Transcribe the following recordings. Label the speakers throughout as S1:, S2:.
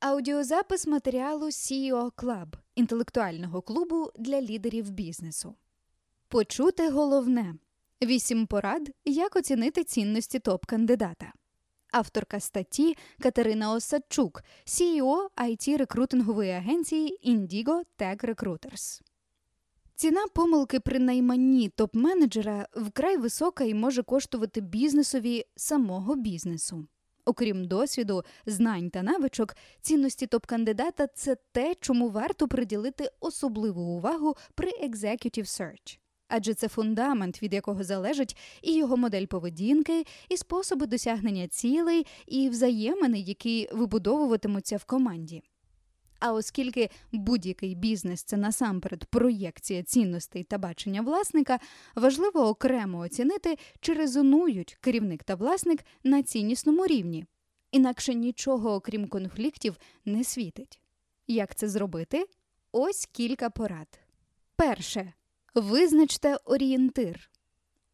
S1: Аудіозапис матеріалу CEO Club – інтелектуального клубу для лідерів бізнесу. Почути головне вісім порад, як оцінити цінності топ-кандидата. Авторка статті Катерина Осадчук, CEO it рекрутингової агенції Indigo Tech Recruiters. Ціна помилки при найманні топ-менеджера вкрай висока і може коштувати бізнесові самого бізнесу. Окрім досвіду, знань та навичок, цінності топ-кандидата це те, чому варто приділити особливу увагу при executive search. Адже це фундамент, від якого залежить і його модель поведінки, і способи досягнення цілей, і взаємини, які вибудовуватимуться в команді. А оскільки будь-який бізнес це насамперед проєкція цінностей та бачення власника, важливо окремо оцінити, чи резонують керівник та власник на ціннісному рівні, інакше нічого, окрім конфліктів, не світить. Як це зробити? Ось кілька порад. Перше. Визначте орієнтир.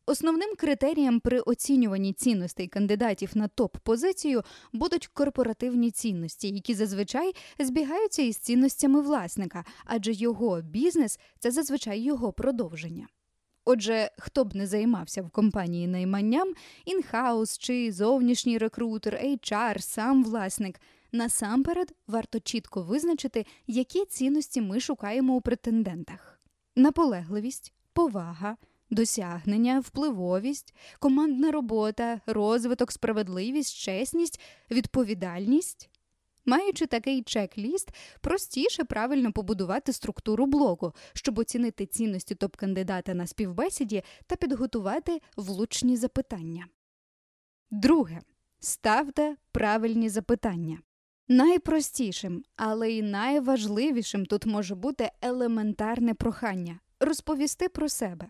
S1: Основним критерієм при оцінюванні цінностей кандидатів на топ-позицію будуть корпоративні цінності, які зазвичай збігаються із цінностями власника, адже його бізнес це зазвичай його продовження. Отже, хто б не займався в компанії найманням, інхаус чи зовнішній рекрутер, HR, сам власник, насамперед варто чітко визначити, які цінності ми шукаємо у претендентах: наполегливість, повага досягнення, впливовість, командна робота, розвиток, справедливість, чесність, відповідальність. Маючи такий чек-ліст, простіше правильно побудувати структуру блоку, щоб оцінити цінності топ-кандидата на співбесіді та підготувати влучні запитання. Друге. Ставте правильні запитання. Найпростішим, але й найважливішим тут може бути елементарне прохання розповісти про себе.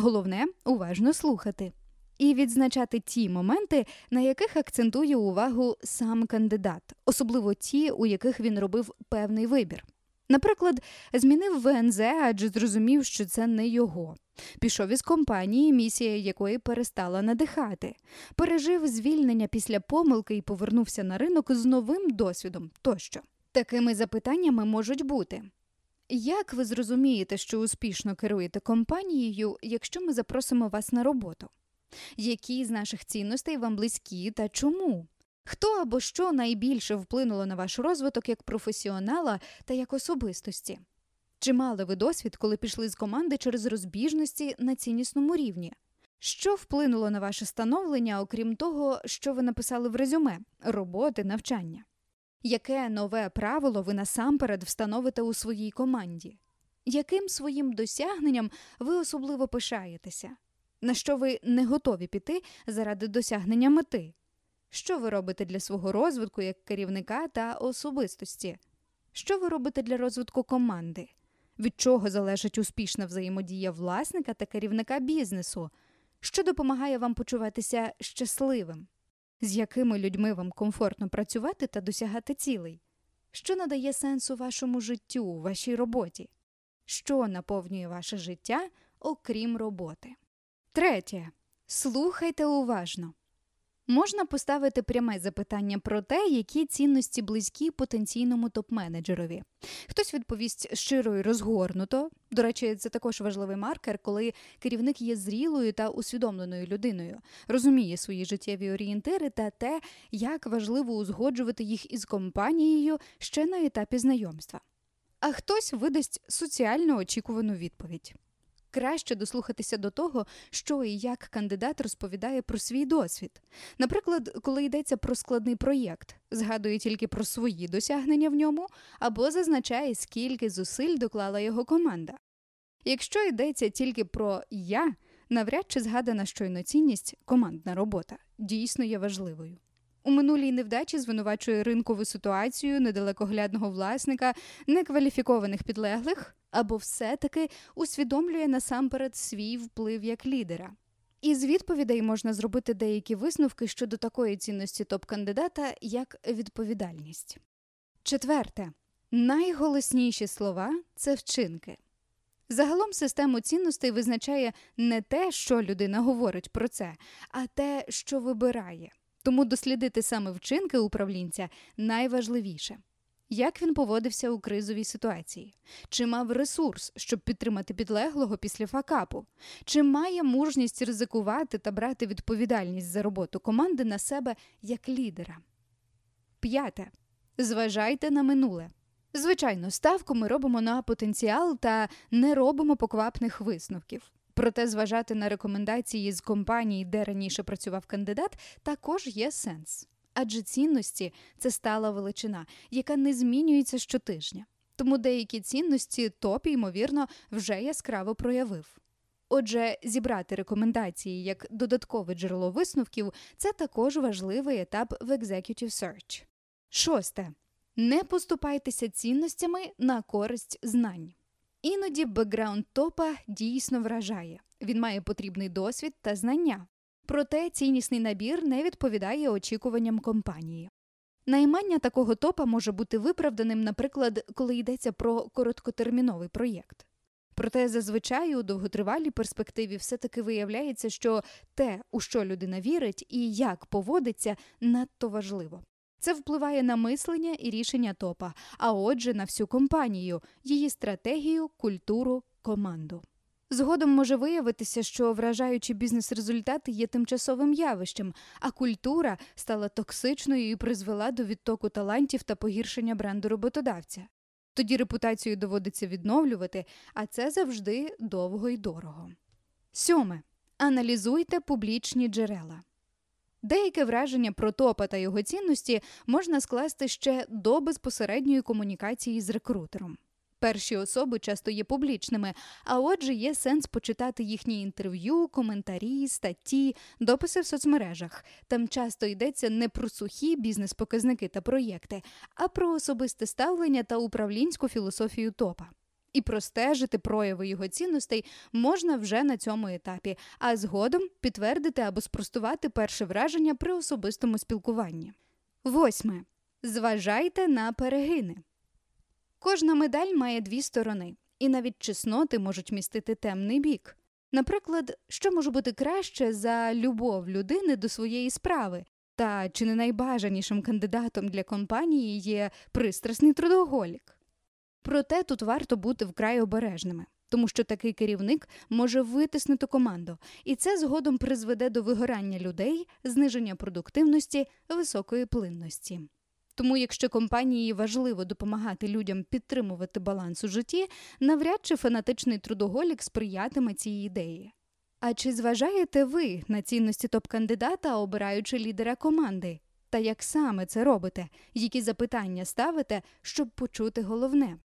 S1: Головне уважно слухати і відзначати ті моменти, на яких акцентує увагу сам кандидат, особливо ті, у яких він робив певний вибір. Наприклад, змінив ВНЗ, адже зрозумів, що це не його. Пішов із компанії, місія якої перестала надихати, пережив звільнення після помилки і повернувся на ринок з новим досвідом тощо. Такими запитаннями можуть бути як ви зрозумієте, що успішно керуєте компанією, якщо ми запросимо вас на роботу? Які з наших цінностей вам близькі та чому? Хто або що найбільше вплинуло на ваш розвиток як професіонала та як особистості? Чи мали ви досвід, коли пішли з команди через розбіжності на ціннісному рівні? Що вплинуло на ваше становлення, окрім того, що ви написали в резюме роботи, навчання? Яке нове правило ви насамперед встановите у своїй команді? Яким своїм досягненням ви особливо пишаєтеся? На що ви не готові піти заради досягнення мети? Що ви робите для свого розвитку як керівника та особистості? Що ви робите для розвитку команди? Від чого залежить успішна взаємодія власника та керівника бізнесу? Що допомагає вам почуватися щасливим? З якими людьми вам комфортно працювати та досягати цілей, що надає сенсу вашому життю, вашій роботі, що наповнює ваше життя, окрім роботи. Третє. Слухайте уважно. Можна поставити пряме запитання про те, які цінності близькі потенційному топ-менеджерові. Хтось відповість щиро і розгорнуто. До речі, це також важливий маркер, коли керівник є зрілою та усвідомленою людиною, розуміє свої життєві орієнтири та те, як важливо узгоджувати їх із компанією ще на етапі знайомства. А хтось видасть соціально очікувану відповідь. Краще дослухатися до того, що і як кандидат розповідає про свій досвід. Наприклад, коли йдеться про складний проєкт, згадує тільки про свої досягнення в ньому або зазначає, скільки зусиль доклала його команда. Якщо йдеться тільки про я, навряд чи згадана щойно цінність командна робота дійсно є важливою. У минулій невдачі звинувачує ринкову ситуацію недалекоглядного власника, некваліфікованих підлеглих або все-таки усвідомлює насамперед свій вплив як лідера. Із відповідей можна зробити деякі висновки щодо такої цінності топ-кандидата, як відповідальність. Четверте, найголосніші слова це вчинки. Загалом систему цінностей визначає не те, що людина говорить про це, а те, що вибирає. Тому дослідити саме вчинки управлінця найважливіше. Як він поводився у кризовій ситуації? Чи мав ресурс, щоб підтримати підлеглого після факапу? Чи має мужність ризикувати та брати відповідальність за роботу команди на себе як лідера? П'яте. Зважайте на минуле. Звичайно, ставку ми робимо на потенціал та не робимо поквапних висновків. Проте зважати на рекомендації з компанії, де раніше працював кандидат, також є сенс. Адже цінності це стала величина, яка не змінюється щотижня. Тому деякі цінності топ, ймовірно, вже яскраво проявив. Отже, зібрати рекомендації як додаткове джерело висновків це також важливий етап в Executive Search. Шосте. Не поступайтеся цінностями на користь знань. Іноді бекграунд топа дійсно вражає. Він має потрібний досвід та знання. Проте ціннісний набір не відповідає очікуванням компанії. Наймання такого топа може бути виправданим, наприклад, коли йдеться про короткотерміновий проєкт. Проте зазвичай у довготривалій перспективі все таки виявляється, що те, у що людина вірить і як поводиться, надто важливо. Це впливає на мислення і рішення топа, а отже, на всю компанію, її стратегію, культуру, команду. Згодом може виявитися, що вражаючі бізнес-результати є тимчасовим явищем, а культура стала токсичною і призвела до відтоку талантів та погіршення бренду роботодавця. Тоді репутацію доводиться відновлювати, а це завжди довго і дорого. Сьоме. Аналізуйте публічні джерела. Деяке враження про топа та його цінності можна скласти ще до безпосередньої комунікації з рекрутером. Перші особи часто є публічними, а отже, є сенс почитати їхні інтерв'ю, коментарі, статті, дописи в соцмережах. Там часто йдеться не про сухі бізнес-показники та проєкти, а про особисте ставлення та управлінську філософію топа. І простежити прояви його цінностей можна вже на цьому етапі, а згодом підтвердити або спростувати перше враження при особистому спілкуванні. Восьме. Зважайте на перегини. Кожна медаль має дві сторони, і навіть чесноти можуть містити темний бік. Наприклад, що може бути краще за любов людини до своєї справи, та чи не найбажанішим кандидатом для компанії є пристрасний трудоголік. Проте тут варто бути вкрай обережними, тому що такий керівник може витиснути команду, і це згодом призведе до вигорання людей, зниження продуктивності, високої плинності. Тому, якщо компанії важливо допомагати людям підтримувати баланс у житті, навряд чи фанатичний трудоголік сприятиме цій ідеї. А чи зважаєте ви на цінності топ-кандидата, обираючи лідера команди? Та як саме це робите? Які запитання ставите, щоб почути головне?